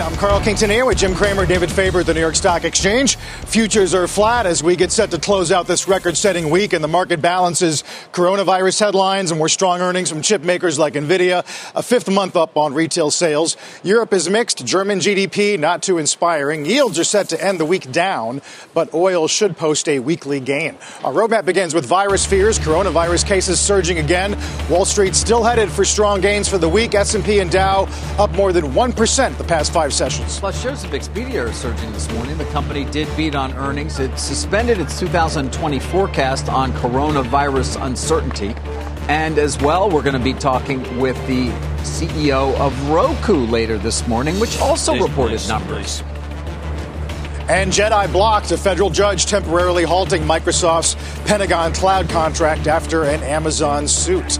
I'm Carl Quintanilla here with Jim Cramer, David Faber at the New York Stock Exchange. Futures are flat as we get set to close out this record setting week, and the market balances coronavirus headlines and more strong earnings from chip makers like NVIDIA. A fifth month up on retail sales. Europe is mixed. German GDP not too inspiring. Yields are set to end the week down, but oil should post a weekly gain. Our roadmap begins with virus fears, coronavirus cases surging again. Wall Street still headed for strong gains for the week. S&P and Dow up more than 1% the past five five sessions. Plus, shares of Expedia are surging this morning. The company did beat on earnings. It suspended its 2020 forecast on coronavirus uncertainty. And as well, we're going to be talking with the CEO of Roku later this morning, which also reported numbers. And Jedi blocked a federal judge temporarily halting Microsoft's Pentagon cloud contract after an Amazon suit.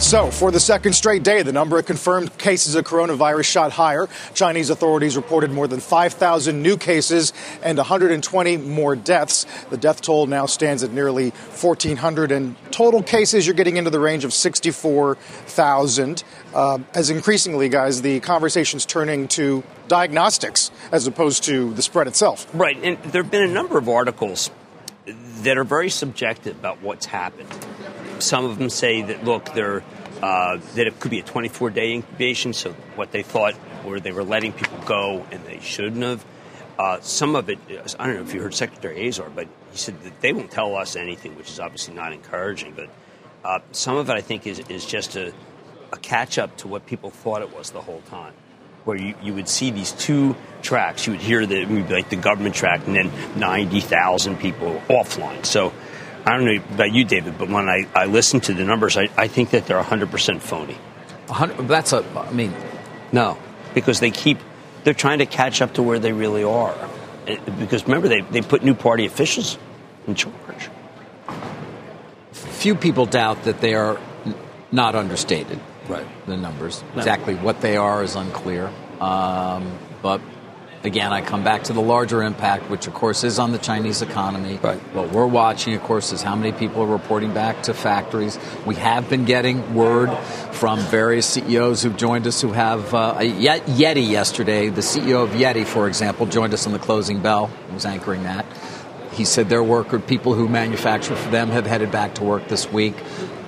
So, for the second straight day, the number of confirmed cases of coronavirus shot higher. Chinese authorities reported more than 5,000 new cases and 120 more deaths. The death toll now stands at nearly 1,400, and total cases, you're getting into the range of 64,000. Uh, as increasingly, guys, the conversation's turning to diagnostics as opposed to the spread itself. Right, and there have been a number of articles that are very subjective about what's happened. Some of them say that, look, they're, uh, that it could be a 24 day incubation, so what they thought or they were letting people go and they shouldn't have. Uh, some of it, I don't know if you heard Secretary Azar, but he said that they won't tell us anything, which is obviously not encouraging. But uh, some of it, I think, is, is just a, a catch up to what people thought it was the whole time where you, you would see these two tracks. You would hear the like the government track, and then ninety thousand people offline. So I don't know about you, David, but when I, I listen to the numbers, I, I think that they're hundred percent phony. 100, that's a. I mean, no, because they keep they're trying to catch up to where they really are. Eh, because remember, they they put new party officials in charge. Few people doubt that they are not understated. Right. The numbers. No. Exactly what they are is unclear. Um, but again, I come back to the larger impact, which of course is on the Chinese economy. Right. What we're watching, of course, is how many people are reporting back to factories. We have been getting word from various CEOs who've joined us who have uh, Yeti yesterday. The CEO of Yeti, for example, joined us on the closing bell. He Was anchoring that. He said their worker, people who manufacture for them, have headed back to work this week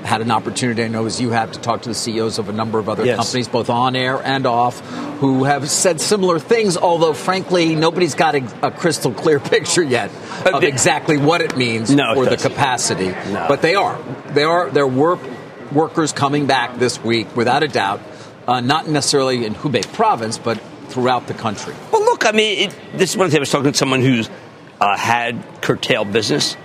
had an opportunity, I know as you have, to talk to the CEOs of a number of other yes. companies, both on air and off, who have said similar things, although frankly, nobody's got a, a crystal clear picture yet of exactly what it means no, for it the capacity. No. But they are. They are. There were workers coming back this week, without a doubt, uh, not necessarily in Hubei province, but throughout the country. Well, look, I mean, it, this is one thing I was talking to someone who's uh, had curtailed business,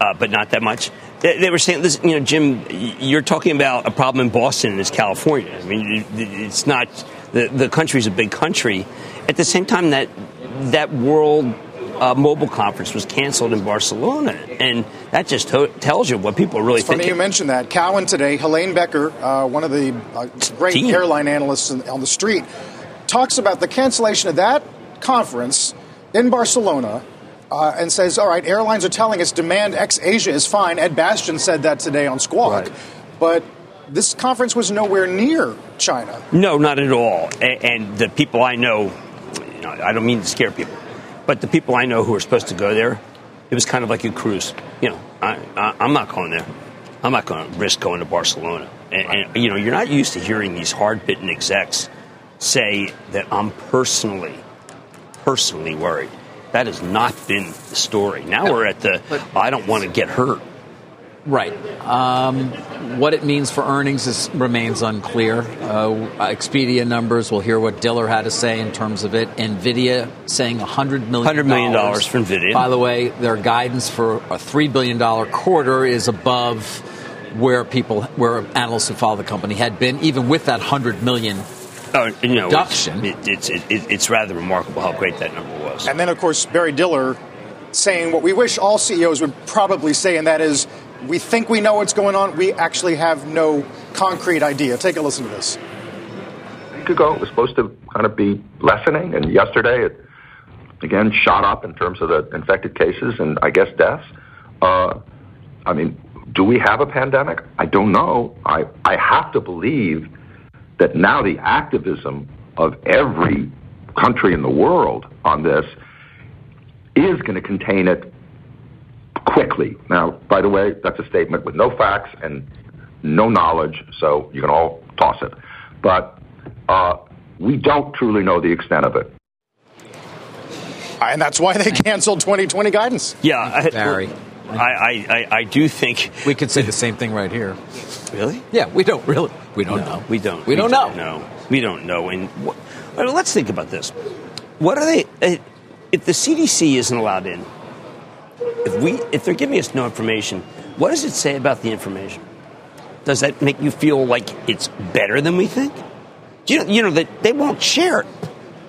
uh, but not that much they were saying, you know, Jim, you're talking about a problem in Boston and it's California. I mean, it's not, the, the country's a big country. At the same time, that, that world uh, mobile conference was canceled in Barcelona, and that just to- tells you what people are really it's funny thinking. you mentioned that. Cowen today, Helane Becker, uh, one of the uh, great Team. airline analysts on the street, talks about the cancellation of that conference in Barcelona uh, and says, all right, airlines are telling us demand ex Asia is fine. Ed Bastian said that today on Squawk. Right. But this conference was nowhere near China. No, not at all. And, and the people I know, you know, I don't mean to scare people, but the people I know who are supposed to go there, it was kind of like a cruise. You know, I, am not going there. I'm not going to risk going to Barcelona. And, right. and, you know, you're not used to hearing these hard-bitten execs say that I'm personally, personally worried. That has not been the story. Now we're at the I don't want to get hurt. Right. Um, what it means for earnings is, remains unclear. Uh, Expedia numbers, we'll hear what Diller had to say in terms of it. NVIDIA saying $100 million. $100 million for NVIDIA. By the way, their guidance for a $3 billion quarter is above where people, where analysts who follow the company had been, even with that $100 million Oh, you know, reduction. It's, it, it, it's rather remarkable how great that number was. And then, of course, Barry Diller saying what we wish all CEOs would probably say, and that is, we think we know what's going on. We actually have no concrete idea. Take a listen to this. A week ago, it was supposed to kind of be lessening, and yesterday it again shot up in terms of the infected cases and I guess deaths. Uh, I mean, do we have a pandemic? I don't know. I, I have to believe that now the activism of every country in the world on this is going to contain it quickly. Now, by the way, that's a statement with no facts and no knowledge, so you can all toss it. But uh, we don't truly know the extent of it. And that's why they canceled 2020 guidance. Yeah, I, Barry. I, I, I, do think. We could say the same thing right here. Really? Yeah, we don't really. We don't know. We don't. We, don't know. No, we don't know. And well, let's think about this. What are they? Uh, if the CDC isn't allowed in, if we, if they're giving us no information, what does it say about the information? Does that make you feel like it's better than we think? You know, you know that they won't share it.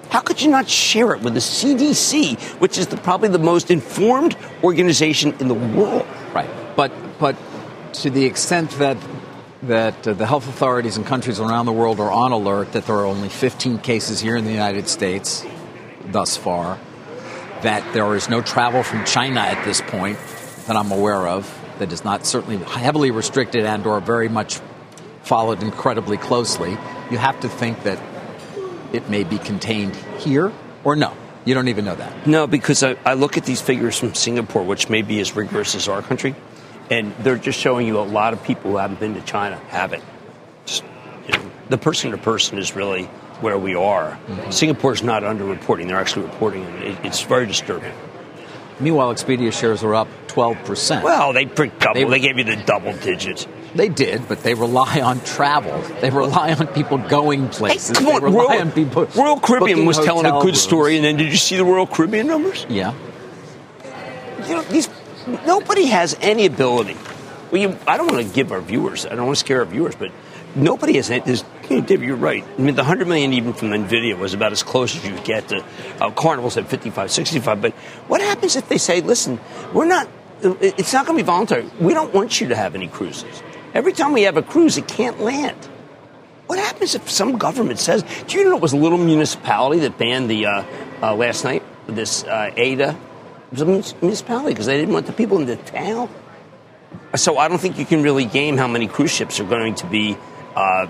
How could you not share it with the CDC, which is the, probably the most informed organization in the world? Right. But but to the extent that that uh, the health authorities in countries around the world are on alert that there are only 15 cases here in the United States thus far, that there is no travel from China at this point that I'm aware of that is not certainly heavily restricted and or very much followed incredibly closely. You have to think that it may be contained here or no. You don't even know that. No, because I, I look at these figures from Singapore, which may be as rigorous as our country, and they're just showing you a lot of people who haven't been to China haven't. Just, you know, the person to person is really where we are. Mm-hmm. Singapore's not underreporting; they're actually reporting, and it, it's very disturbing. Meanwhile, Expedia shares are up 12%. Well, they double. They- They, gave you the double digits. They did, but they rely on travel. They rely on people going places. Come they on, rely Royal, on people. Royal Caribbean was telling a good rooms. story, and then did you see the Royal Caribbean numbers? Yeah. you know, these nobody has any ability. Well, you, I don't want to give our viewers. I don't want to scare our viewers, but nobody has. any- There's, you know, Dave, you're right. I mean, the hundred million even from Nvidia was about as close as you get to. Uh, Carnival's at 55, 65. But what happens if they say, "Listen, we're not. It- It's not going to be voluntary. We don't want you to have any cruises. Every time we have a cruise, it can't land." What happens if some government says, do you know it was a little municipality that banned the, uh, uh, last night, this uh, ADA? It was a municipality because they didn't want the people in the town. So I don't think you can really game how many cruise ships are going to be uh,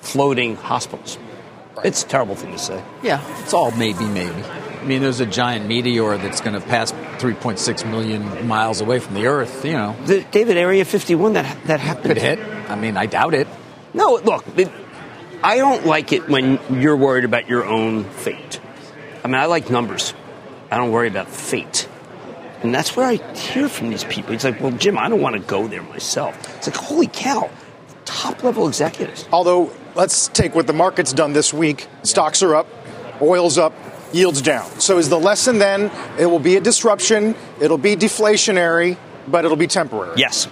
floating hospitals. It's a terrible thing to say. Yeah, it's all maybe, maybe. I mean, there's a giant meteor that's going to pass 3.6 million miles away from the Earth. You know, The, David, Area 51, that, that happened. could hit. I mean, I doubt it. No, look, it, I don't like it when you're worried about your own fate. I mean, I like numbers. I don't worry about fate. And that's where I hear from these people. It's like, well, Jim, I don't want to go there myself. It's like, holy cow, top level executives. Although, let's take what the market's done this week. Stocks are up, oil's up, yields down. So is the lesson then it will be a disruption, it'll be deflationary, but it'll be temporary? Yes,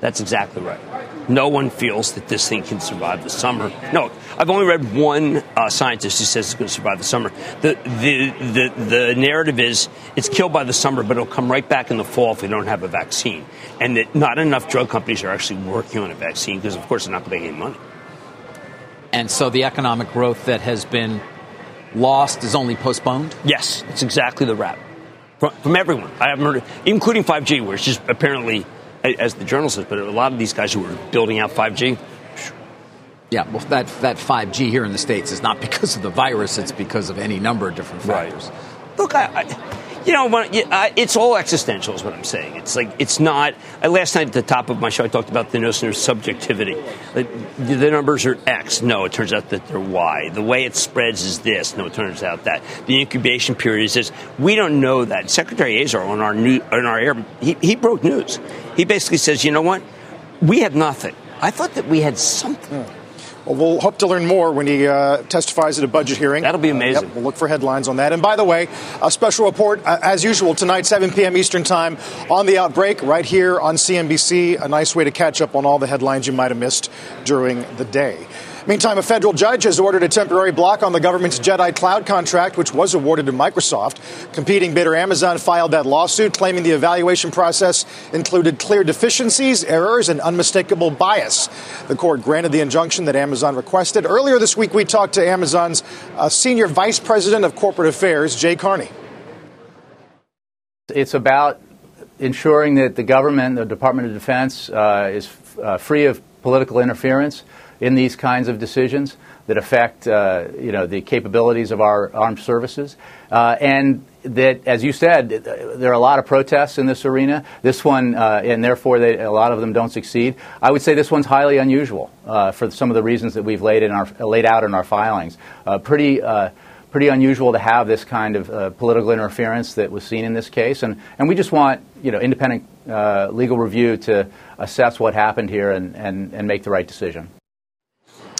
that's exactly right. No one feels that this thing can survive the summer. No, I've only read one uh, scientist who says it's going to survive the summer. The, the, the, the narrative is it's killed by the summer, but it'll come right back in the fall if we don't have a vaccine. And that not enough drug companies are actually working on a vaccine because, of course, they're not going to make any money. And so the economic growth that has been lost is only postponed. Yes, it's exactly the rap from, from everyone. I haven't heard, including 5G, where it's just apparently, as the journal says, but a lot of these guys who are building out 5G, Yeah, well, that that 5G here in the states is not because of the virus; it's because of any number of different Right. factors. Look, I, I, You know, it's all existential, is what I'm saying. It's like it's not. Uh, last night at the top of my show, I talked about the notion of subjectivity. The numbers are X. No, it turns out that they're Y. The way it spreads is this. No, it turns out that the incubation period is this. We don't know that. Secretary Azar on our new on our air, he, he broke news. He basically says, you know what? We have nothing. I thought that we had something. Well, we'll hope to learn more when he uh, testifies at a budget hearing. That'll be amazing. Uh, yep, we'll look for headlines on that. And by the way, a special report, uh, as usual, tonight, 7 p.m. Eastern Time, on the outbreak, right here on CNBC. A nice way to catch up on all the headlines you might have missed during the day. Meantime, a federal judge has ordered a temporary block on the government's Jedi Cloud contract, which was awarded to Microsoft. Competing bidder Amazon filed that lawsuit, claiming the evaluation process included clear deficiencies, errors, and unmistakable bias. The court granted the injunction that Amazon requested. Earlier this week, we talked to Amazon's uh, senior vice president of corporate affairs, Jay Carney. It's about ensuring that the government, the Department of Defense, uh, is f- uh, free of political interference in these kinds of decisions that affect uh, you know the capabilities of our armed services, uh, and that, as you said, there are a lot of protests in this arena. This one, uh, and therefore they, a lot of them don't succeed. I would say this one's highly unusual uh, for some of the reasons that we've laid in our laid out in our filings. Uh, pretty. Uh, pretty unusual to have this kind of political interference that was seen in this case, and, and we just want you know independent legal review to assess what happened here and, and, and make the right decision.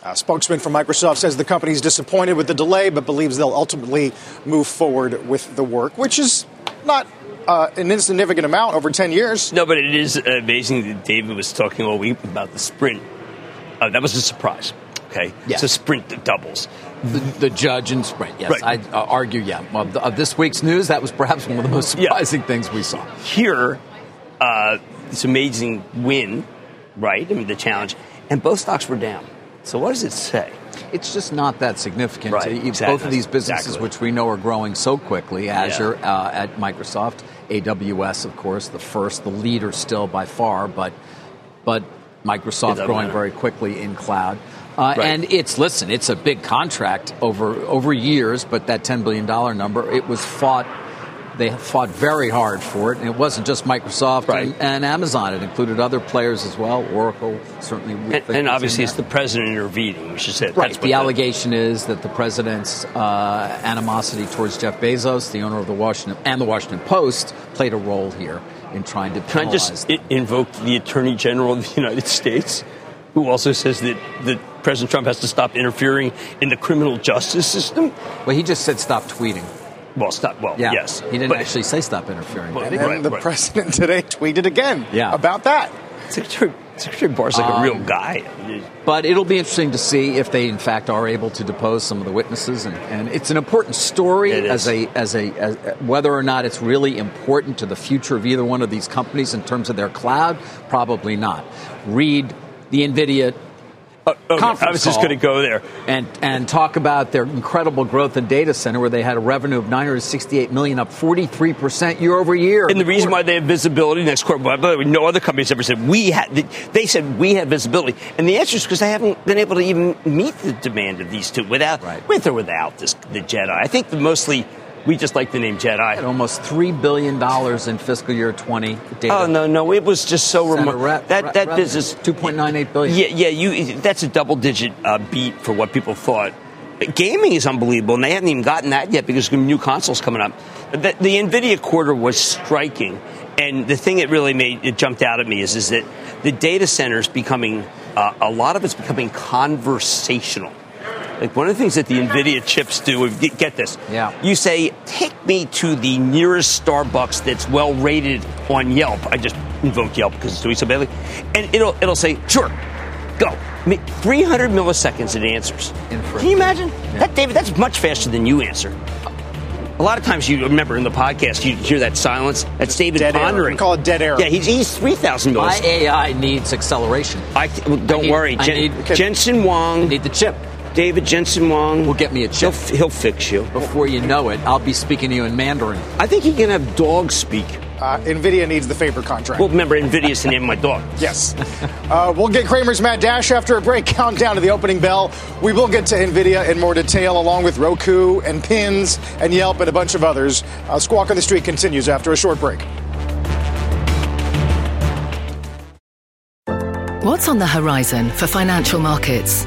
A spokesman from Microsoft says the company is disappointed with the delay, but believes they'll ultimately move forward with the work, which is not uh, an insignificant amount over 10 years. No, but it is amazing that David was talking all week about the sprint. Uh, that was a surprise. Okay, yes. it's a sprint that doubles. The, the judge in sprint, yes. Right. I uh, argue, yeah. Of, of, this week's news, that was perhaps one of the most surprising yeah. things we saw. Here, uh, this amazing win, right? I mean, the challenge, and both stocks were down. So what does it say? It's just not that significant. Right, exactly. Both of these businesses, exactly. which we know are growing so quickly, Azure yeah. uh, at Microsoft, AWS, of course, the first, the leader still by far, but but Microsoft growing matter. very quickly in cloud. Uh, right. And it's listen, it's a big contract over over years, but that ten billion dollar number, it was fought they fought very hard for it, and it wasn't just Microsoft right. and, and, Amazon. It included other players as well. Oracle certainly. And, and obviously, it's the president intervening. We should say right. the allegation is that the president's uh, animosity towards Jeff Bezos, the owner of the Washington and the Washington Post, played a role here in trying to. Can I just invoke the Attorney General of the United States? who also says that, that President Trump has to stop interfering in the criminal justice system. Well, he just said stop tweeting. Well, stop. Well, yeah. yes. He didn't but, actually say stop interfering. Well, and right, the right. president today tweeted again yeah. about that. Secretary, Secretary Barr's like um, a real guy. But it'll be interesting to see if they, in fact, are able to depose some of the witnesses, and, and it's an important story as a as a as, whether or not it's really important to the future of either one of these companies in terms of their cloud. Probably not. Read the NVIDIA uh, okay. conference I was just going to go there and and talk about their incredible growth in data center, where they had a revenue of 968 million, up 43 percent year over year. And the reason why they have visibility next quarter, by the way, no other companies ever said we had. They said we have visibility, and the answer is because they haven't been able to even meet the demand of these two without, right. with or without this the Jedi. I think the mostly we just like the name Jedi. almost three billion dollars in fiscal year 20. Data. Oh no, no, it was just so remote. Re- that that re- business, 2.98 billion. Yeah, yeah, you. That's a double digit uh, beat for what people thought. Gaming is unbelievable, and they haven't even gotten that yet because new consoles coming up. The, the Nvidia quarter was striking, and the thing that really made it jumped out at me is is that the data centers becoming uh, a lot of it's becoming conversational. Like one of the things that the NVIDIA chips do, get this. Yeah. You say, take me to the nearest Starbucks that's well rated on Yelp. I just invoke Yelp because it's doing so badly. And it'll, it'll say, sure, go. 300 milliseconds it answers. Can you imagine? Yeah. That, David, that's much faster than you answer. A lot of times you remember in the podcast you hear that silence. That's David dead pondering. We call it dead air. Yeah, he's, he's three thousand milliseconds. My AI needs acceleration. I, well, don't I need, worry, Jen, need, Jensen Huang. I need the chip. David Jensen Huang will get me a chip. He'll, he'll, fix you. Before you know it, I'll be speaking to you in Mandarin. I think he can have dogs speak. uh, NVIDIA needs the favor contract. Well, remember, NVIDIA's the name of my dog. Yes. Uh, we'll get Cramer's Mad Dash after a break. Countdown to the opening bell. We will get to NVIDIA in more detail, along with Roku and Pins and Yelp and a bunch of others. Uh, Squawk on the Street continues after a short break. What's on the horizon for financial markets?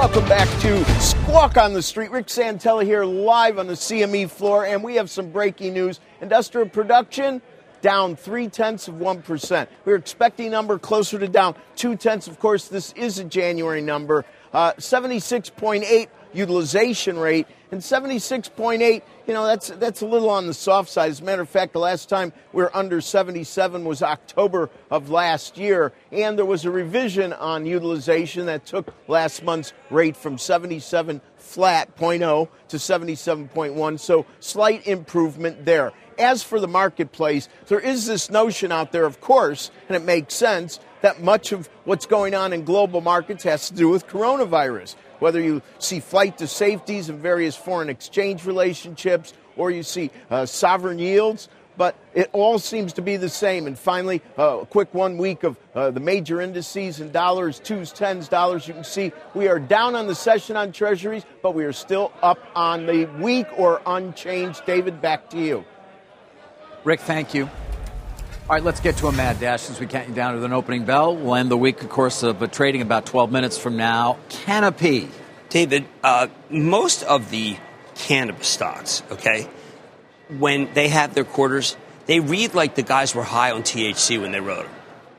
Welcome back to Squawk on the Street. Rick Santelli here live on the CME floor, and we have some breaking news. Industrial production down three tenths of 1%. We are expecting a number closer to down two tenths. Of course, this is a January number. Uh, 76.8 utilization rate and 76.8 you know that's that's a little on the soft side. As a matter of fact the last time we were under 77 was october of last year and there was a revision on utilization that took last month's rate from 77 flat 0.0 to 77.1 so slight improvement there. As for the marketplace there is this notion out there of course and it makes sense that much of what's going on in global markets has to do with coronavirus whether you see flight to safeties and various foreign exchange relationships or you see uh, sovereign yields. But it all seems to be the same. And finally, uh, a quick one week of uh, the major indices in dollars, twos, tens, dollars. You can see we are down on the session on treasuries, but we are still up on the week or unchanged. David, back to you. Rick, thank you. All right, let's get to a mad dash since we count you down to an opening bell. We'll end the week, of course, of uh, trading about 12 minutes from now. Canopy. David, uh, most of the cannabis stocks, okay, when they have their quarters, they read like the guys were high on THC when they wrote them.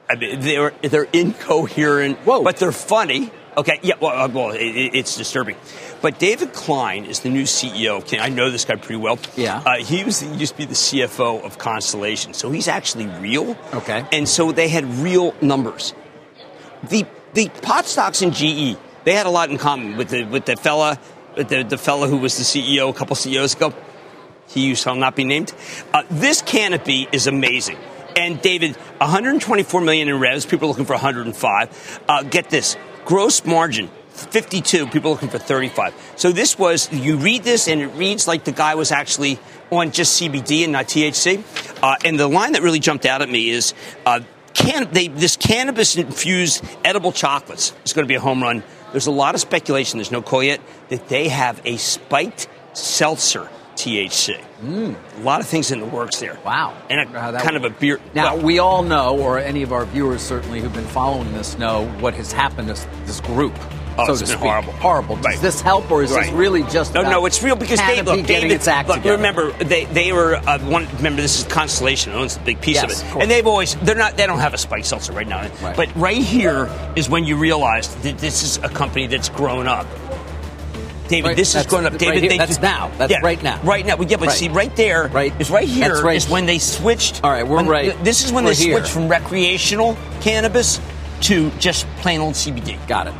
I mean, they're, they're incoherent, Whoa. but they're funny. Okay, yeah, well, uh, well it, it's disturbing. But David Klein is the new CEO of I know this guy pretty well. Yeah. Uh, he was he used to be the CFO of Constellation, so he's actually real. Okay. And so they had real numbers. The the pot stocks in GE they had a lot in common with the with the fella with the, the fella who was the CEO a couple CEOs ago. He shall not be named. Uh, this canopy is amazing. And David, 124 million in revs. People are looking for 105. Uh, get this: gross margin 52, people looking for 35. So this was, you read this and it reads like the guy was actually on just CBD and not THC. Uh, and the line that really jumped out at me is uh, can, they, this cannabis infused edible chocolates is going to be a home run. There's a lot of speculation, there's no call yet, that they have a spiked seltzer THC. Mm. A lot of things in the works there. Wow. And a, kind of a beer. Now, well, we all know, or any of our viewers certainly who've been following this know, what has happened to this group. Oh, so it's to been speak. horrible. Horrible. Does Right. this help, or is Right. this really just no, no? It's real because they look, David, its act look, together? remember they they were uh, one. Remember this is Constellation owns a big piece Yes, of it, and they've always they're not they don't have a spike seltzer right now. Right. But right here is when you realize that this is a company that's grown up. David, Right, this is going up. right David, here. they That's just- now. That's yeah, right now. Right now. Yeah, but Right. see, right there Right. is right here That's is when they switched. All right, we're right. This is when We're they here. switched from recreational cannabis to just plain old CBD. Got it.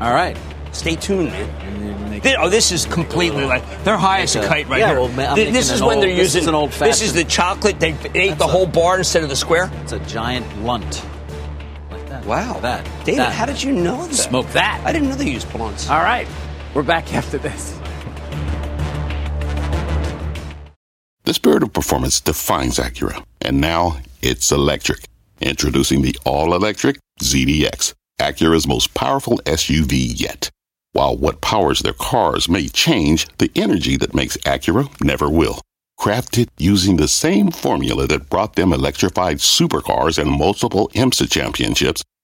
All right. Stay tuned, man. They- oh, this is completely like they're high as a a- kite right yeah, here. well, ma- I'm Th- making this is when they're old- this is using an old This is the chocolate. They ate That's the a- whole bar instead of the square. It's a giant lunt. Like that. Wow, That. David, that. how did you know that? Smoke that. I didn't know they used blunts. All right. We're back after this. The spirit of performance defines Acura, and now it's electric. Introducing the all-electric ZDX, Acura's most powerful SUV yet. While what powers their cars may change, the energy that makes Acura never will. Crafted using the same formula that brought them electrified supercars and multiple IMSA championships,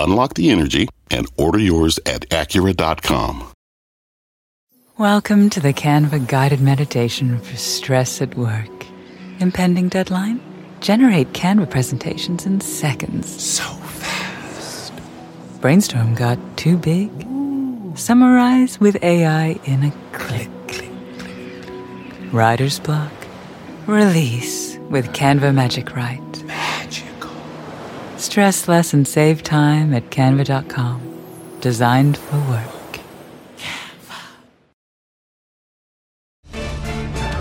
Unlock the energy and order yours at Acura.com. Welcome to the Canva guided meditation for stress at work. Impending deadline? Generate Canva presentations in seconds. So fast. Brainstorm got too big? Summarize with AI in a click. click, click. Writer's block? Release with Canva Magic Write. Stress less and save time at canva.com. Designed for work.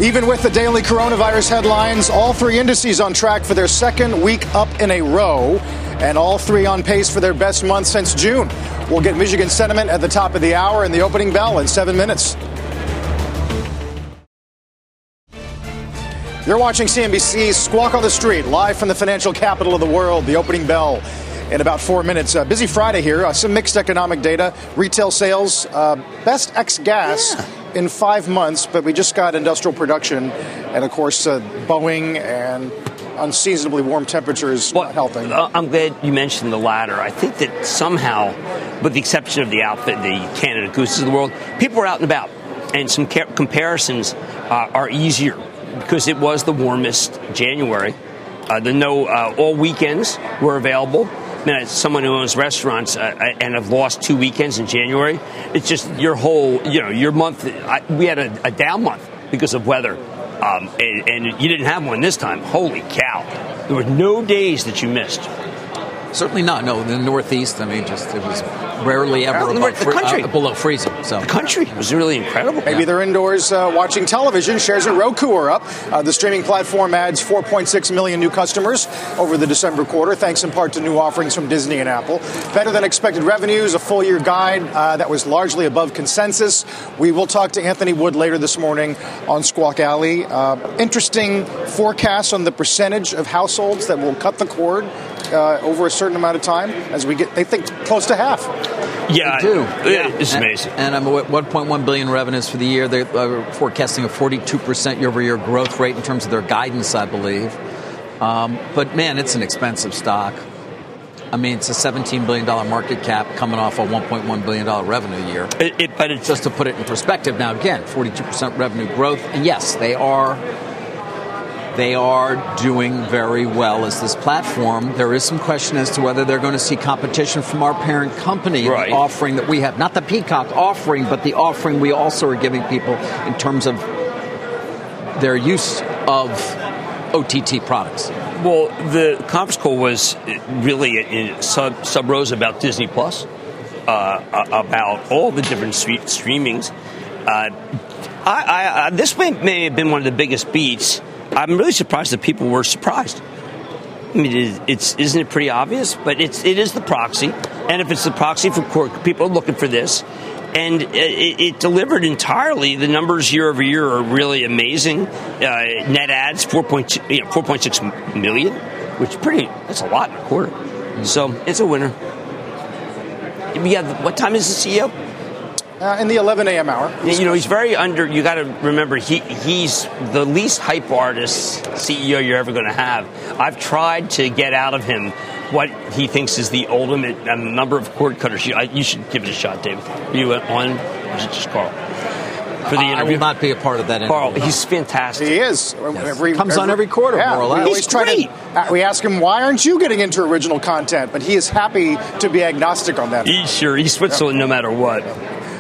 Even with the daily coronavirus headlines, all three indices on track for their second week up in a row, and all three on pace for their best month since June. We'll get Michigan sentiment at the top of the hour and the opening bell in seven minutes. You're watching CNBC's Squawk on the Street, live from the financial capital of the world, the opening bell in about four minutes. Uh, busy Friday here. Uh, some mixed economic data. Retail sales, uh, best ex gas yeah. in five months, but we just got industrial production. And of course, uh, Boeing and unseasonably warm temperatures well, helping. Uh, I'm glad you mentioned the latter. I think that somehow, with the exception of the outfit, the Canada Gooses of the world, people are out and about. And some ca- comparisons uh, are easier because it was the warmest January. Uh, the no uh, all weekends were available. I mean, as someone who owns restaurants uh, and have lost two weekends in January, it's just your whole, you know, your month. I, we had a, a, down month because of weather, um, and, and you didn't have one this time. Holy cow! There were no days that you missed. Certainly not. No, the Northeast. I mean, just it was rarely ever well, above, the country. Uh, below freezing. So the country was really incredible. Maybe yeah. they're indoors uh, watching television. Shares of Roku are up. Uh, the streaming platform adds 4.6 million new customers over the December quarter, thanks in part to new offerings from Disney and Apple. Better than expected revenues, a full year guide uh, that was largely above consensus. We will talk to Anthony Wood later this morning on Squawk Alley. Uh, interesting forecast on the percentage of households that will cut the cord uh, over a certain amount of time as we get, they think close to half. Yeah, they do. Yeah. It's amazing. And, I'm at 1.1 billion revenues for the year. They're uh, forecasting a 42% year-over-year growth rate in terms of their guidance, I believe. Um, but man, it's an expensive stock. I mean, it's a $17 billion market cap coming off a $1.1 billion revenue year. It, it, but it's just to put it in perspective. Now, again, 42% revenue growth. And yes, they are they are doing very well as this platform. There is some question as to whether they're going to see competition from our parent company, right. the offering that we have, not the Peacock offering, but the offering we also are giving people in terms of their use of OTT products. Well, the conference call was really in sub, sub rows about Disney Plus, uh, about all the different streamings. Uh, I, I, this may, may have been one of the biggest beats I'm really surprised that people were surprised. I mean, it's isn't it pretty obvious? But it's it is the proxy, and if it's the proxy for court, people are looking for this, and it, it delivered entirely. The numbers year over year are really amazing. Uh, net ads four point you know, four point six million, which pretty that's a lot in a quarter. So it's a winner. Yeah, what time is the CEO? Uh, in the 11 a.m. hour. You know, he's very under. You got to remember, he he's the least hype artist CEO you're ever going to have. I've tried to get out of him what he thinks is the ultimate um, number of cord cutters. You, I, you, should give it a shot, David. You on? Or is it just Carl? For the interview. I will not be a part of that interview. Carl, he's fantastic. He is. Yes. Every, Comes every, on every quarter, yeah, more or less. He's great. To, uh, we ask him, why aren't you getting into original content? But he is happy to be agnostic on that. He's sure. He's Switzerland yeah. no matter what.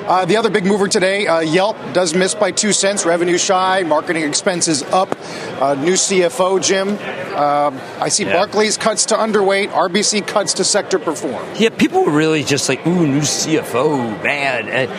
Uh, the other big mover today, uh, Yelp does miss by two cents. Revenue shy, marketing expenses up. Uh, new CFO, Jim. Um, I see yeah. Barclays cuts to underweight, RBC cuts to sector perform. Yeah, people were really just like, ooh, new CFO, bad.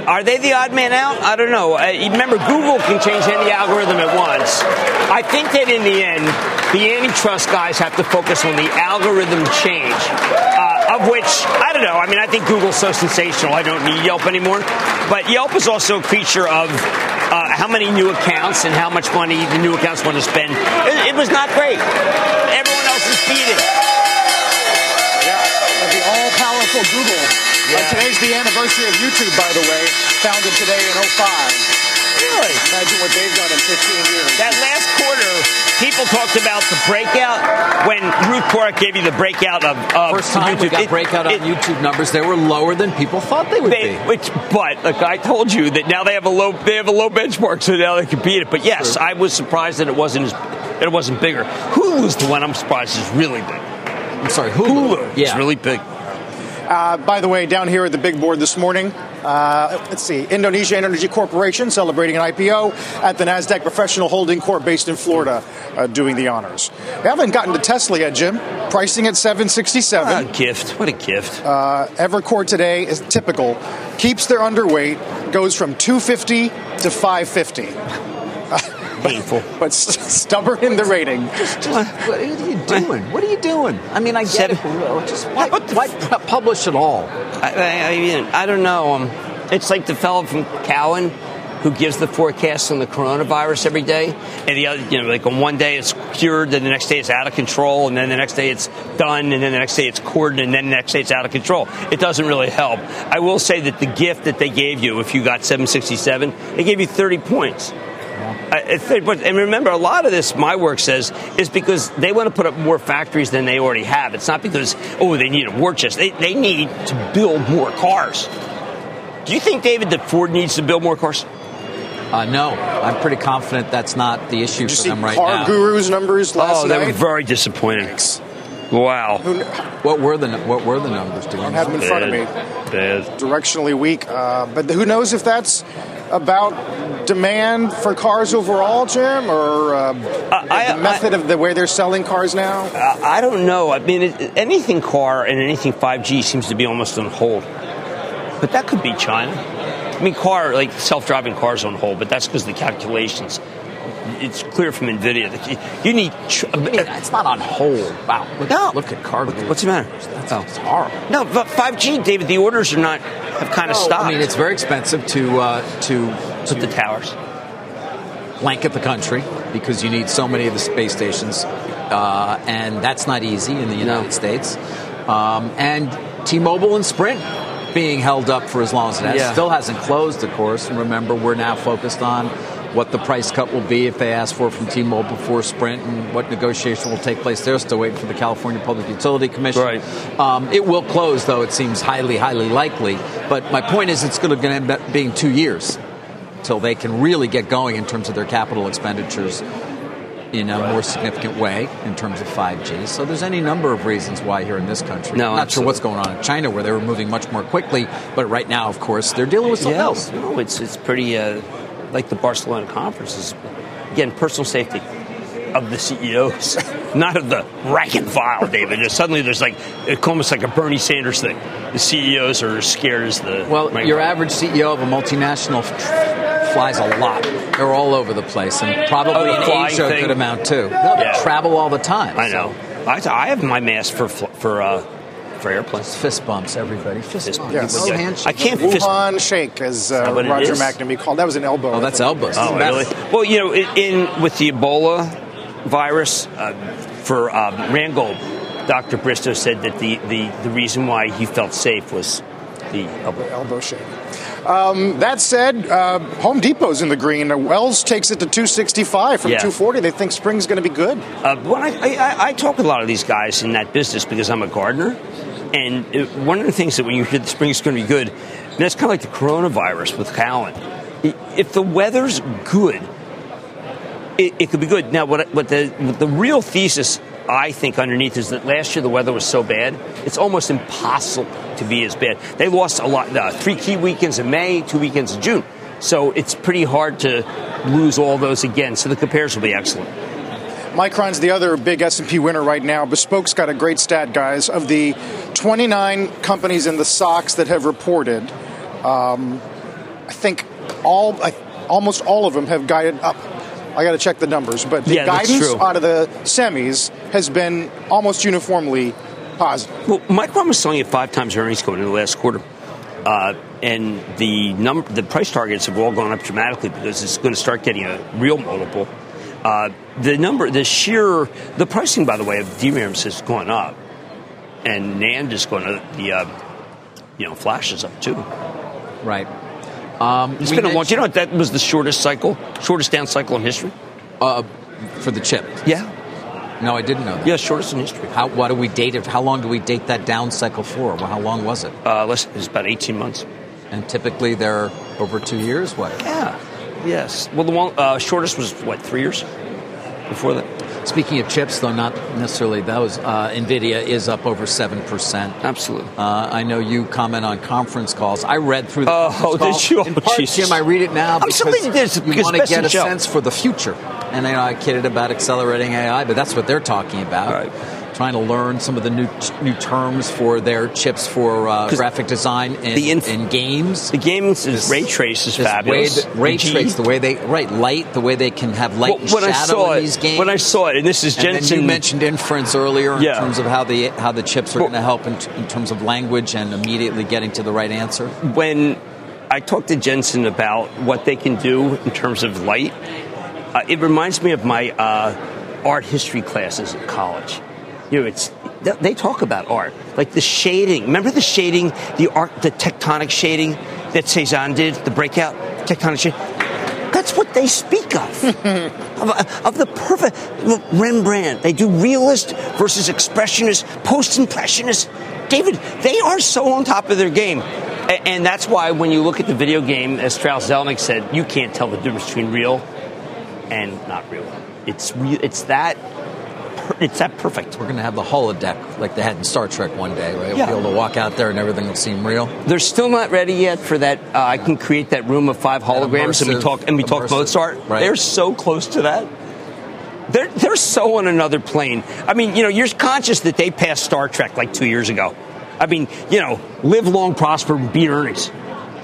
Uh, are they the odd man out? I don't know. Uh, remember, Google can change any algorithm at once. I think that in the end, the antitrust guys have to focus on the algorithm change of which I don't know. I mean, I think Google's so sensational. I don't need Yelp anymore. But Yelp is also a creature of uh, how many new accounts and how much money the new accounts want to spend. It, it was not great. Everyone else is beating. Yeah, all-powerful Google. Uh, yeah. Uh, today's the anniversary of YouTube, by the way, founded today in 05. Really? Imagine what they've done in 15 years. That last quarter, people talked about the breakout when Ruth Porat gave you the breakout of, of First time YouTube. we got It- breakout on YouTube numbers. They were lower than people thought they would They, be. which, but like I told you that now they have a low they have a low benchmark, so now they can beat it. But yes, I was surprised that it wasn't as that it wasn't bigger. Hulu's the one I'm surprised is really big. I'm sorry, Hulu. Hulu Yeah. is really big. Uh, by the way, down here at the big board this morning, uh, let's see, Indonesia Energy Corporation celebrating an IPO at the Nasdaq Professional Holding Corp based in Florida, uh, doing the honors. We haven't gotten to Tesla yet, Jim. Pricing at 767. What a gift! What a gift! Uh, Evercore today is typical, keeps their underweight, goes from 250 to 550. Painful. But s- stubborn in the rating. What are you doing? What are you doing? I mean, I get Seven- it. Just why, why pu- publish it all? I, I, I mean, I don't know. Um, it's like the fellow from Cowen who gives the forecast on the coronavirus every day, and the other, you know, like on one day it's cured, then the next day it's out of control, and then the next day it's done, and then the next day it's cured, and then the next day it's out of control. It doesn't really help. I will say that the gift that they gave you, if you got 767, they gave you 30 points. I- I think- but- And remember, a lot of this, my work says, is because they want to put up more factories than they already have. It's not because, oh, they need a war chest. They, they need to build more cars. Do you think, David, that Ford needs to build more cars? Uh, no, I'm pretty confident that's not the issue Did you for see them right Car now. Guru's numbers last oh, they night? were very disappointing. Wow. What were the what were the numbers? Do we don't have them in front of me. Bad. Directionally weak. Uh, but who knows if that's about demand for cars overall, Jim, or uh, I- the method of the way they're selling cars now? Uh, I don't know. I mean, it, anything car and anything 5G seems to be almost on hold. But that could be China. I mean, car, like self-driving cars on hold, but that's because the calculations. It's clear from NVIDIA that you, you need. Tr- I mean, it's not on hold. Wow. Look, No. look at car. Guru. What's the matter? That's, that's horrible. No, but 5G, David, the orders are not have kind of No, stopped. I mean, it's very expensive to uh, to Put the towers. blanket the country because you need so many of the space stations, uh, and that's not easy in the United States. Um, and T-Mobile and Sprint being held up for as long as it has. Yeah. Still hasn't closed, of course. And remember, we're now focused on what the price cut will be if they ask for it from T-Mobile before Sprint and what negotiation will take place there. Still waiting for the California Public Utility Commission. Right. Um, it will close, though. It seems highly, highly likely. But my point is, it's going to end up being two years till they can really get going in terms of their capital expenditures in a more significant way in terms of 5G. So there's any number of reasons why here in this country. No, I'm not absolutely. sure what's going on in China where they were moving much more quickly, but right now, of course, they're dealing with something else. No, it's it's pretty uh, like the Barcelona conferences. Again, personal safety of the CEOs, not of the rank and file, David. Just suddenly, there's like it's almost like a Bernie Sanders thing. The CEOs are as scared as the Well, your file. average CEO of a multinational f- flies a lot. They're all over the place, and probably Oh, in Asia a good amount too. No, they Yeah. travel all the time. I know. I, I have my mask for for uh, for airplanes. Fist bumps, everybody. Fist, Fist bumps. Yes. No Yeah. handshake. I can't fist. Wuhan shake, as uh, that what it Roger? McNamee called. That was an elbow. Oh, I that's think. elbows. Oh, really? Well, you know, in, in with the Ebola virus uh, for um, Randgold, Dr. Bristow said that the, the, the reason why he felt safe was the elbow. elbow shake. Um, that said, uh, Home Depot's in the green. Uh, Wells takes it to 265 from Yeah. 240. They think spring's going to be good. Uh, when I, I, I talk with a lot of these guys in that business because I'm a gardener, and uh, one of the things that when you hear the spring is going to be good, and it's kind of like the coronavirus with Callan. If the weather's good, it, it could be good. Now, what, what the what the real thesis I think underneath is that last year the weather was so bad, it's almost impossible to be as bad. They lost a lot, uh, three key weekends in May, two weekends in June. So it's pretty hard to lose all those again. So the compares will be excellent. Micron's the other big S&P winner right now. Bespoke's got a great stat, guys. Of the 29 companies in the SOX that have reported, um, I think all, I, almost all of them have guided up. I got to check the numbers, but the Yeah, guidance out of the semis has been almost uniformly positive. Well, Micron was selling at five times earnings going into the last quarter. Uh, and the number, the price targets have all gone up dramatically because it's going to start getting a real multiple. Uh, the number, the sheer, the pricing, by the way, of DRAMs has gone up, and NAND is going to the, uh, you know, flash is up too. Right. Um, It's been a long. Do you know what that was the shortest cycle, shortest down cycle in history? uh, for the chip. Yeah, No, I didn't know. That. yeah, shortest in history. How? Why do we date it? How long do we date that down cycle for? Well, how long was it? Uh, less, it's about 18 months. And typically they're over two years. What? Yeah. Yes. Well, the one uh, shortest was what three years before that. Speaking of chips, though, not necessarily those. Uh, Nvidia is up over seven percent. Absolutely. Uh, I know you comment on conference calls. I read through the Oh, conference did you? In Oh, part, Jesus. Jim, I read it now I'm because glad this, you want to get a show. sense for the future. And I, know I kidded about accelerating AI, but that's what they're talking about. Trying to learn some of the new new terms for their chips for uh, graphic design in, the inf- in games. The games is ray trace is fabulous. Way ray The G- trace, the way they right light, the way they can have light Well, and when I shadow saw in it- these games. when I saw it, and this is And then Jensen- you mentioned inference earlier in Yeah. terms of how the how the chips are Well- going to help in, in terms of language and immediately getting to the right answer. when I talked to Jensen about what they can do in terms of light, uh, it reminds me of my uh, art history classes at college. You know, it's they talk about art, like the shading. Remember the shading, the art, the tectonic shading that Cezanne did, the breakout tectonic shading. That's what they speak of. of, of the perfect Rembrandt. They do realist versus expressionist, post-impressionist. David, they are so on top of their game. A- And that's why when you look at the video game, as Strauss Zelnick said, you can't tell the difference between real and not real. It's real. It's that. Per- It's that perfect. We're going to have the holodeck like they had in Star Trek one day, right? Yeah. We'll be able to walk out there and everything will seem real. They're still not ready yet for that. Uh, I can create that room of five holograms, and we talk and we talk immersive, Mozart. right. They're so close to that. They're they're so on another plane. I mean, you know, you're conscious that they passed Star Trek like two years ago. I mean, you know, live long, prosper, beat earnings,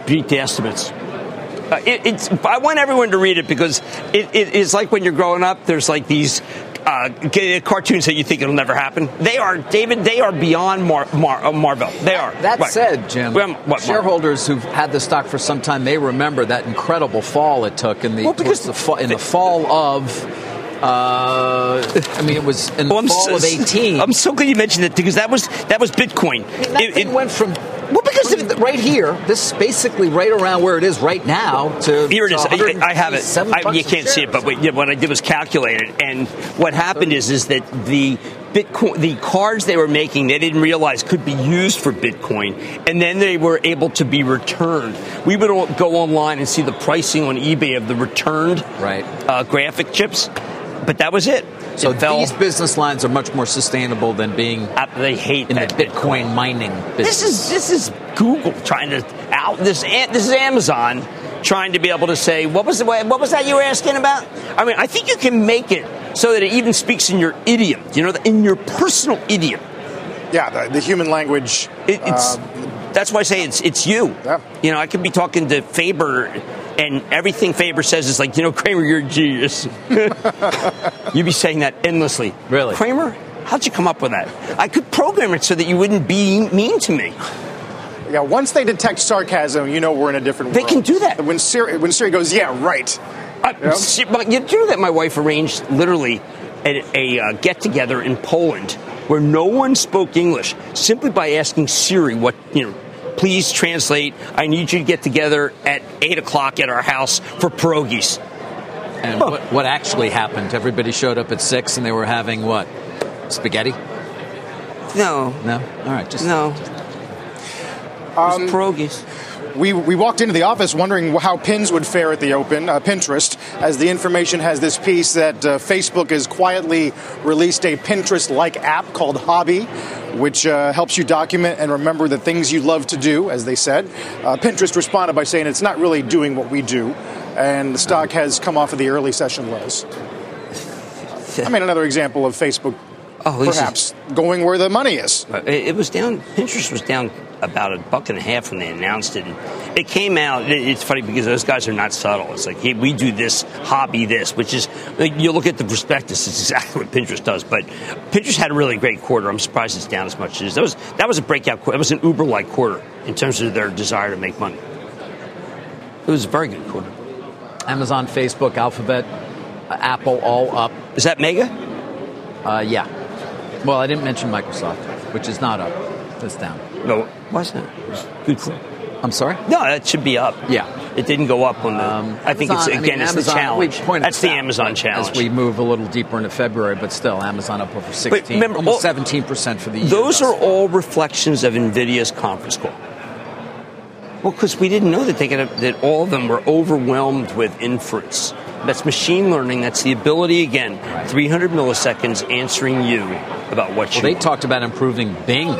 beat the estimates. Uh, it, it's. I want everyone to read it because it, it is like when you're growing up. There's like these uh, g- cartoons that you think it'll never happen. They are, David. They are beyond Mar- Mar- uh, Marvel. They are. That Right. said, Jim, Well, what, shareholders who've had the stock for some time may remember that incredible fall it took in the, Well, the fa- in the fall of. Uh, I mean, it was in the Well, I'm fall so- of eighteen. I'm so glad you mentioned it because that was that was Bitcoin. that It- it- went from well because from right here, this is basically right around where it is right now. To Here it is. I, I have it. I, you can't see it, but what, yeah, what I did was calculate it. And what happened is, is that the Bitcoin, the cards they were making, they didn't realize could be used for Bitcoin, and then they were able to be returned. We would go online and see the pricing on eBay of the returned Right. uh, graphic chips, but that was it. So it these business lines are much more sustainable than being Uh, they hate in the that Bitcoin mining business. This is this is Google trying to out this this is Amazon trying to be able to say what was the way what was that you were asking about? I mean, I think you can make it so that it even speaks in your idiom, you know, in your personal idiom. Yeah, the, the human language. It, it's uh, that's why I say it's it's you. Yeah. You know, I could be talking to Faber, and everything Faber says is like, you know, Cramer, you're a genius. You'd be saying that endlessly. Really? Cramer, how'd you come up with that? I could program it so that you wouldn't be mean to me. yeah, once they detect sarcasm, you know we're in a different They world. They can do that. When Siri, when Siri goes, yeah, right. Uh, she- but you do know that my wife arranged literally a, a uh, get together in Poland where no one spoke English simply by asking Siri what you know. Please translate. I need you to get together at eight o'clock at our house for pierogies. And what, what actually happened? Everybody showed up at six, and they were having what? Spaghetti? No, No. All right. Just no. Um, pierogies. We, we walked into the office wondering how pins would fare at the Open, uh, Pinterest, as the information has this piece that uh, Facebook has quietly released a Pinterest like app called Hobby, which uh, helps you document and remember the things you love to do, as they said. Uh, Pinterest responded by saying it's not really doing what we do, and the stock has come off of the early session lows. I mean, another example of Facebook Oh, this is- perhaps going where the money is. Uh, It, it was down. Pinterest was down about a buck and a half when they announced it. It came out. It's funny because those guys are not subtle. It's like, hey, we do this hobby, this, which is you look at the prospectus. It's exactly what Pinterest does. But Pinterest had a really great quarter. I'm surprised it's down as much as it is. That was that was a breakout. quarter. That was an Uber-like quarter in terms of their desire to make money. It was a very good quarter. Amazon, Facebook, Alphabet, uh, Apple, all up. Is that mega? Uh, yeah. Well, I didn't mention Microsoft, which is not up. It's down. No, why is that? It was a Good quarter. I'm sorry. No, that should be up. Yeah. It didn't go up on the. I think it's Um, Amazon- I again, mean, it's the Amazon- challenge. That's the out, Amazon challenge. As we move a little deeper into February, but still, Amazon up over 16, remember, almost 17% for the year. Those thus are all reflections of Nvidia's conference call. Well, because we didn't know that they could, that all of them were overwhelmed with inference. That's machine learning. That's the ability again, 300 milliseconds answering you about what Well, you. they want. talked about improving Bing.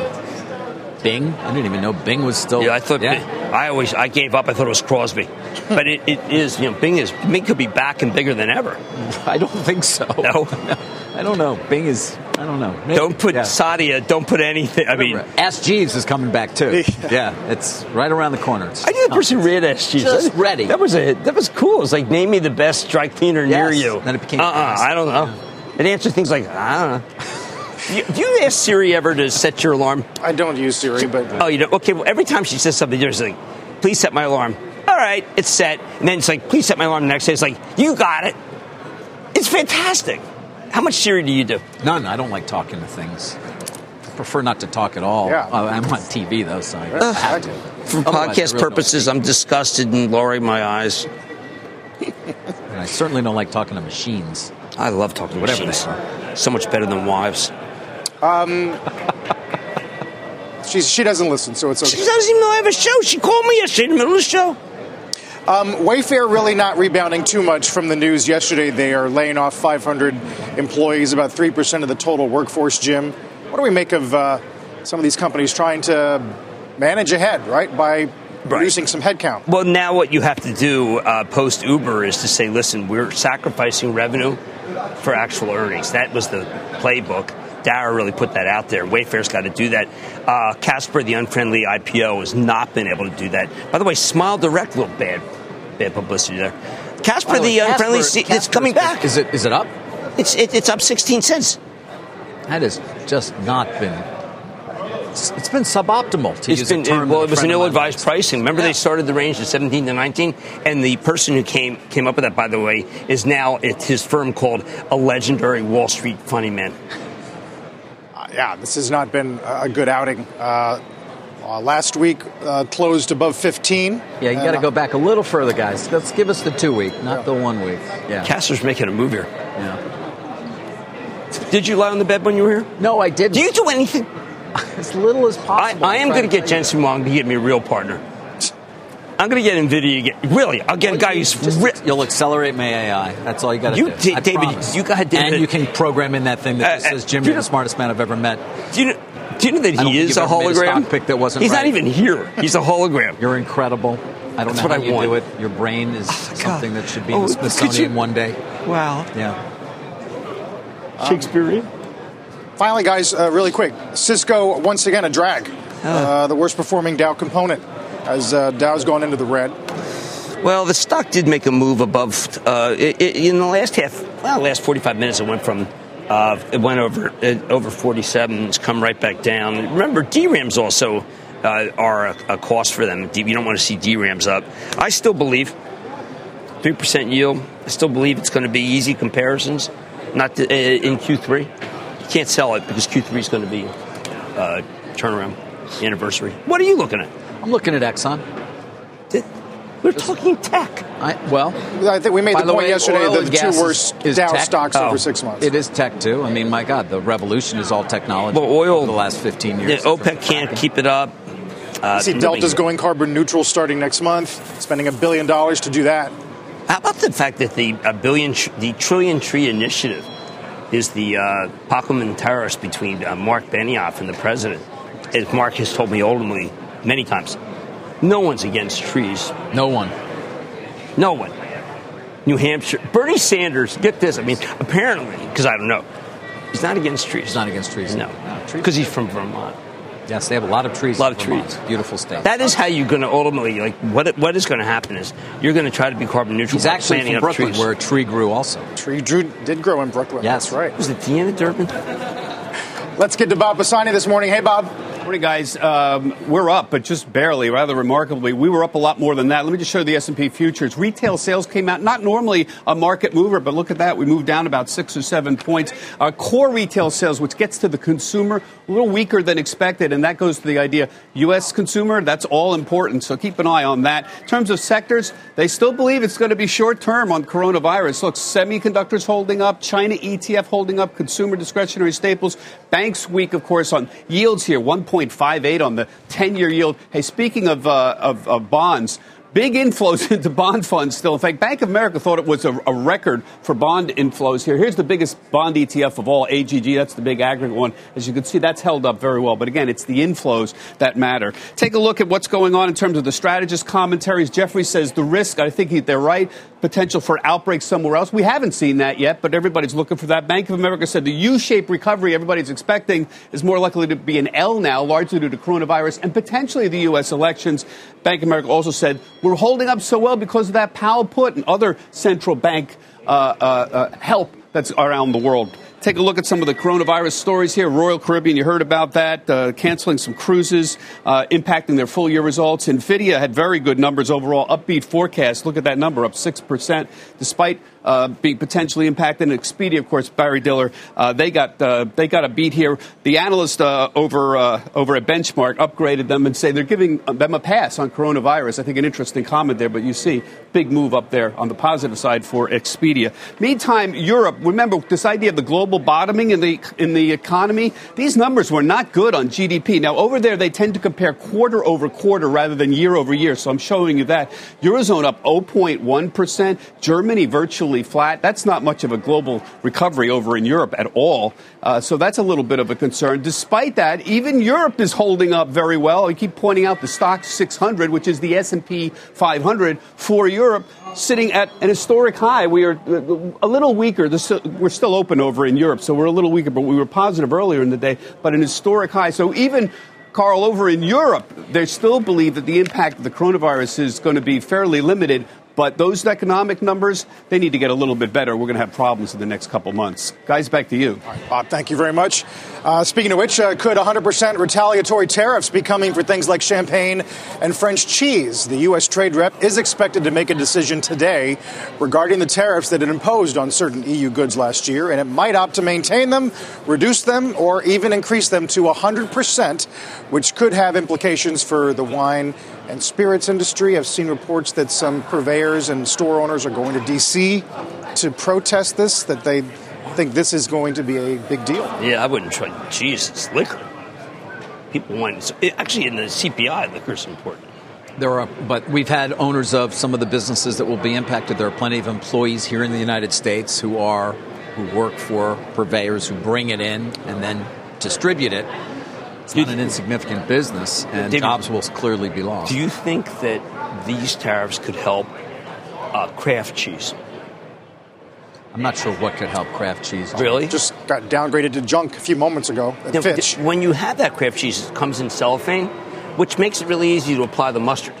Bing? I didn't even know Bing was still. Yeah, I thought. Yeah, I always I gave up. I thought it was Crosby, but it, it is. You know, Bing is Bing could be back and bigger than ever. I don't think so. No, I don't know. Bing is. I don't know. Maybe- don't put yeah. Sadia. Don't put anything. I mean, Ask Jeeves is coming back too. yeah, it's right around the corner. It's I knew the person who read SG. Just ready. That was a that was cool. It was like name me the best dry cleaner near you. Then it became uh-uh, fast. I don't know. It answered things like I don't know. You- Do you ask Siri ever to set your alarm? I don't use Siri, but Oh, you don't. Okay. Well, every time she says something, there's like, please set my alarm. All right, it's set. And then it's like, please set my alarm. The next day, it's like, you got it. It's fantastic. How much Siri do you do? None. I don't like talking to things. I prefer not to talk at all. Yeah. Uh, I'm on TV though, so I Ugh. have to. For Otherwise, I podcast really don't. purposes, I'm disgusted and lowering my eyes. And I certainly don't like talking to machines. I love talking to Whatever machines. they So much better than wives. um, she's, she doesn't listen, so it's okay. She doesn't even know I have a show. She called me yesterday in the middle of the show. Um, Wayfair really not rebounding too much from the news yesterday. They are laying off 500 employees, about 3% of the total workforce, Jim. What do we make of uh, some of these companies trying to manage ahead, right, by reducing some headcount? Well, now what you have to do uh, post Uber is to say, listen, we're sacrificing revenue for actual earnings. That was the playbook. Dara really put that out there. Wayfair's got to do that. Uh, Casper, the unfriendly IPO, has not been able to do that. By the way, Smile Direct, a little bad, bad publicity there. Casper, the the way, unfriendly, Casper- it's coming back. Is it? Is it up? It's it, it's up 16 cents. That has just not been. It's been suboptimal to It's use been term. well. It was an friend of mine ill-advised pricing. Remember, they started the range at 17 to 19, and the person who came came up with that, by the way, is now at his firm called a legendary Wall Street funny man. Uh, yeah, this has not been a a good outing. Uh, uh, last week uh, closed above 15. Yeah, you got to go back a little further, guys. Let's give us the two week, not the one week. Yeah. Casper's making a move here. yeah. Did you lie on the bed when you were here? No, I didn't. Do you do anything? as little as possible. I am going to get Jensen Huang to get me a real partner. I'm going to get Nvidia. to Get, really, I'll get a guy who's Just- ri- you'll accelerate my AI. That's all you got to do. did- David, promise. you gotta And you can program in that thing that Uh, just says, uh, "Jim, you you're the know- smartest man I've ever met." Do you know? Do you know that I don't he think is you've a ever made a hologram? stock pick that wasn't He's not even here. He's a hologram. You're incredible. I don't That's know what how I you want. do it. Your brain is something that should be Oh, in the could Smithsonian one day. Wow. Yeah. Shakespearean. Finally, guys, uh, really quick Cisco, once again, a drag. Uh, the worst performing Dow component as uh, Dow's gone into the red. Well, the stock did make a move above uh, it, it, in the last half. Well, last 45 minutes, it went from uh, it went over uh, over 47. It's come right back down. Remember, DRAMs also uh, are a, a cost for them. You don't want to see DRAMs up. I still believe three percent yield. I still believe it's going to be easy comparisons. Not to, uh, in Q3. You can't sell it because Q3 is going to be uh, turnaround anniversary. What are you looking at? I'm looking at Exxon. We're talking tech. I, well, I think we made by the point way, yesterday that the two worst is Dow tech. stocks Oh, over six months. It is tech too. I mean, my God, the revolution is all technology. Well, oil- over the last 15 years. Yeah, OPEC can't keep it up. Uh, See, Delta's going carbon neutral starting next month, spending a billion dollars to do that. How about the fact that the a billion, the trillion tree initiative is the uh, Pacum between uh, Mark Benioff and the president? As Mark has told me openly many times, no one's against trees. No one. No one. New Hampshire. Bernie Sanders, get this. I mean, apparently, because I don't know, he's not against trees. He's not against trees. No. trees. Because he's from Vermont. Yes, they have a lot of trees. A lot of Vermont. trees. Beautiful state. That is how you're going to ultimately, like, what, what is going to happen is you're going to try to be carbon neutral He's actually planting from up Brooklyn, trees. where a tree grew also. Tree drew, did grow in Brooklyn. Yes. That's right. Was it Deanna Durbin? Let's get to Bob Pisani this morning. Hey, Bob. Morning, guys. Um, we're up, but just barely, rather remarkably. We were up a lot more than that. Let me just show you the S&P futures. Retail sales came out, not normally a market mover, but look at that. We moved down about six or seven points. Uh, core retail sales, which gets to the consumer, a little weaker than expected, and that goes to the idea U.S. consumer, that's all important. So keep an eye on that. In terms of sectors, they still believe it's going to be short term on coronavirus. Look, semiconductors holding up, China ETF holding up, consumer discretionary staples. Banks weak, of course, on yields here, 1.58 on the 10 year yield. Hey, speaking of, uh, of, of bonds, Big inflows into bond funds still. In fact, Bank of America thought it was a, a, record for bond inflows here. Here's the biggest bond ETF of all, AGG. That's the big aggregate one. As you can see, that's held up very well. But again, it's the inflows that matter. Take a look at what's going on in terms of the strategist commentaries. Jefferies says the risk, I think they're right, potential for outbreak somewhere else. We haven't seen that yet, but everybody's looking for that. Bank of America said the U-shaped recovery everybody's expecting is more likely to be an L now, largely due to coronavirus and potentially the U.S. elections. Bank of America also said we're holding up so well because of that Powell put and other central bank uh, uh, uh, help that's around the world. Take a look at some of the coronavirus stories here. Royal Caribbean, you heard about that, uh, canceling some cruises, uh, impacting their full year results. Nvidia had very good numbers overall, upbeat forecast. Look at that number, up 6%, despite uh, being potentially impacted. And Expedia, of course, Barry Diller, uh, they got uh, they got a beat here. The analyst uh, over uh, over at Benchmark upgraded them and say they're giving them a pass on coronavirus. I think an interesting comment there, but you see big move up there on the positive side for Expedia. Meantime, Europe. Remember this idea of the global bottoming in the in the economy. These numbers were not good on GDP. Now over there they tend to compare quarter over quarter rather than year over year. So I'm showing you that eurozone up 0.1 percent. Germany virtually flat. That's not much of a global recovery over in Europe at all. Uh, so that's a little bit of a concern. Despite that, even Europe is holding up very well. I keep pointing out the Stoxx 600, which is the S&P 500 for Europe, sitting at an historic high. We are uh, a little weaker. We're still open over in Europe, so we're a little weaker, but we were positive earlier in the day, but an historic high. So even Carl, over in Europe, they still believe that the impact of the coronavirus is going to be fairly limited, but those economic numbers, they need to get a little bit better. We're going to have problems in the next couple months. Guys, back to you. Bob, thank you very much. Uh, speaking of which, uh, could 100% retaliatory tariffs be coming for things like champagne and French cheese? The U.S. trade rep is expected to make a decision today regarding the tariffs that it imposed on certain EU goods last year, and it might opt to maintain them, reduce them, or even increase them to 100%, which could have implications for the wine and spirits industry. I've seen reports that some purveyors and store owners are going to D.C. to protest this, that they think this is going to be a big deal. Yeah, I wouldn't try. Jesus, liquor. People want actually in the CPI, liquor is important. There are, but we've had owners of some of the businesses that will be impacted. There are plenty of employees here in the United States who are who work for purveyors who bring it in and then distribute it. It's not an insignificant business, and David, jobs will clearly be lost. Do you think that these tariffs could help uh, Kraft cheese? I'm not sure what could help Kraft cheese. Really? Just got downgraded to junk a few moments ago at now, Fitch. When you have that Kraft cheese, it comes in cellophane, which makes it really easy to apply the mustard.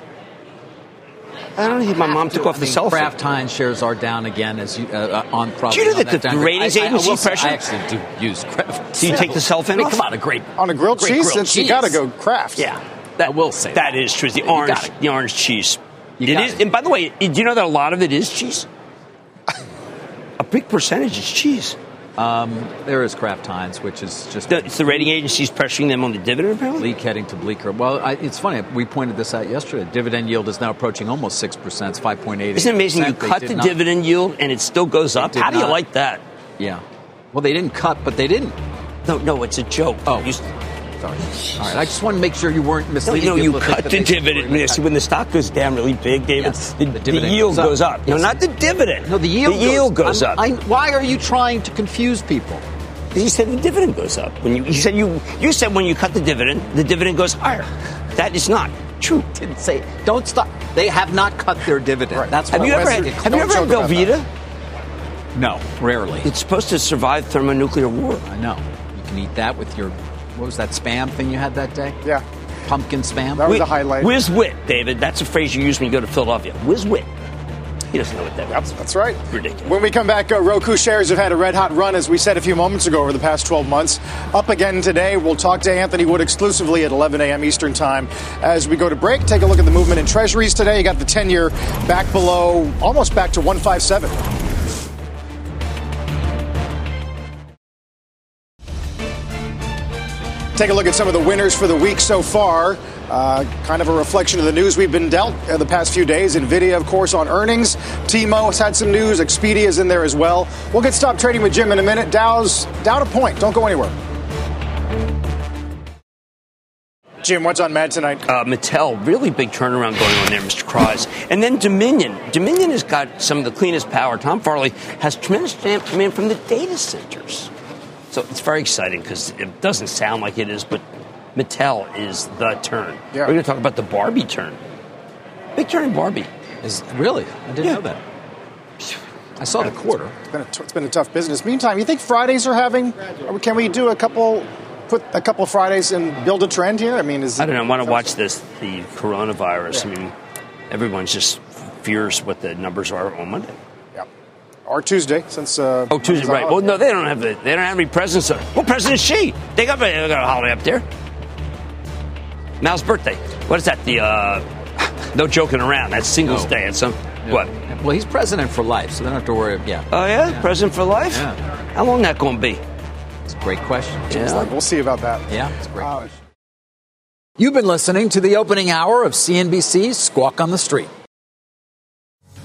I don't think my mom took off the cell phone. Kraft Heinz shares are down again as you, uh, uh on probably. Do you know that, that the ratings agency I, I, I, actually do use Kraft. Do you take the cell phone I mean, Come on, a great on a grilled great cheese. Grilled cheese. You got to go Kraft. Yeah, that I will say that, that is true. The orange, the orange cheese. You it is, and by the way, do you know that a lot of it is cheese? A big percentage is cheese. Um, there is Kraft Heinz, which is just. The, it's the rating agencies pressuring them on the dividend, apparently? Leak heading to bleaker. Well, I, it's funny. We pointed this out yesterday. Dividend yield is now approaching almost 6%. It's 5.8 Isn't it amazing? You cut the not, dividend yield and it still goes up. How do you like that? Yeah. Well, they didn't cut, but they didn't. No, no, it's a joke. Oh. You, Sorry. All right. I just want to make sure you weren't misleading. No, you, know, you cut the dividend. when the stock goes down really big, David, yes, the, the, the, yield goes up. Goes up. Yes. No, not the dividend. No, the yield. The yield goes, goes up. I, why are you trying to confuse people? You said the dividend goes up. When you, you said you you said when you cut the dividend, the dividend goes higher. That is not true. Didn't say. Don't stop. They have not cut their dividend. Right. That's have you ever had, have you ever had Velveeta? No, rarely. It's supposed to survive thermonuclear war. I know. You can eat that with your what was that spam thing you had that day? Yeah. Pumpkin spam. That was a highlight. Whiz wit, David. That's a phrase you use when you go to Philadelphia. Whiz wit. He doesn't know what that means. That's right. Ridiculous. When we come back, uh, Roku shares have had a red hot run, as we said a few moments ago, over the past 12 months. Up again today. We'll talk to Anthony Wood exclusively at 11 a.m. Eastern Time. As we go to break, take a look at the movement in treasuries today. You got the 10 year back below, almost back to 157. Take a look at some of the winners for the week so far. Uh, kind of a reflection of the news we've been dealt uh, the past few days. Nvidia, of course, on earnings. T-Mo has had some news. Expedia is in there as well. We'll get stopped trading with Jim in a minute. Dow's down a point. Don't go anywhere. Jim, what's on Mad tonight? Uh, Mattel, really big turnaround going on there, Mr. Kreiz. And then Dominion. Dominion has got some of the cleanest power. Tom Farrell has tremendous demand from the data centers. So it's very exciting because it doesn't sound like it is, but Mattel is the turn. Yeah. We're going to talk about the Barbie turn. Big turn in Barbie. Is really? I didn't Yeah. know that. I saw the quarter. It's been, a t- it's been a tough business. Meantime, you think Fridays are having? or Can we do a couple? Put a couple Fridays and build a trend here. I mean, is I don't know. I want to watch this, the coronavirus. I mean, everyone's just fears what the numbers are on Monday. Yeah. Or Tuesday, since uh, Oh, Tuesday, right? Well, no, they don't have the, they don't have any presidents. What president is she? They got, they got a holiday up there. Mal's birthday. What is that? The uh, no joking around. That's Singles No. Day. It's some what? Well, he's president for life, so they don't have to worry. Yeah, Oh yeah, president for life. Yeah. How long that going to be? it's a great question. It's like, we'll see about that. Yeah, it's a great Uh, question. You've been listening to the opening hour of CNBC's Squawk on the Street.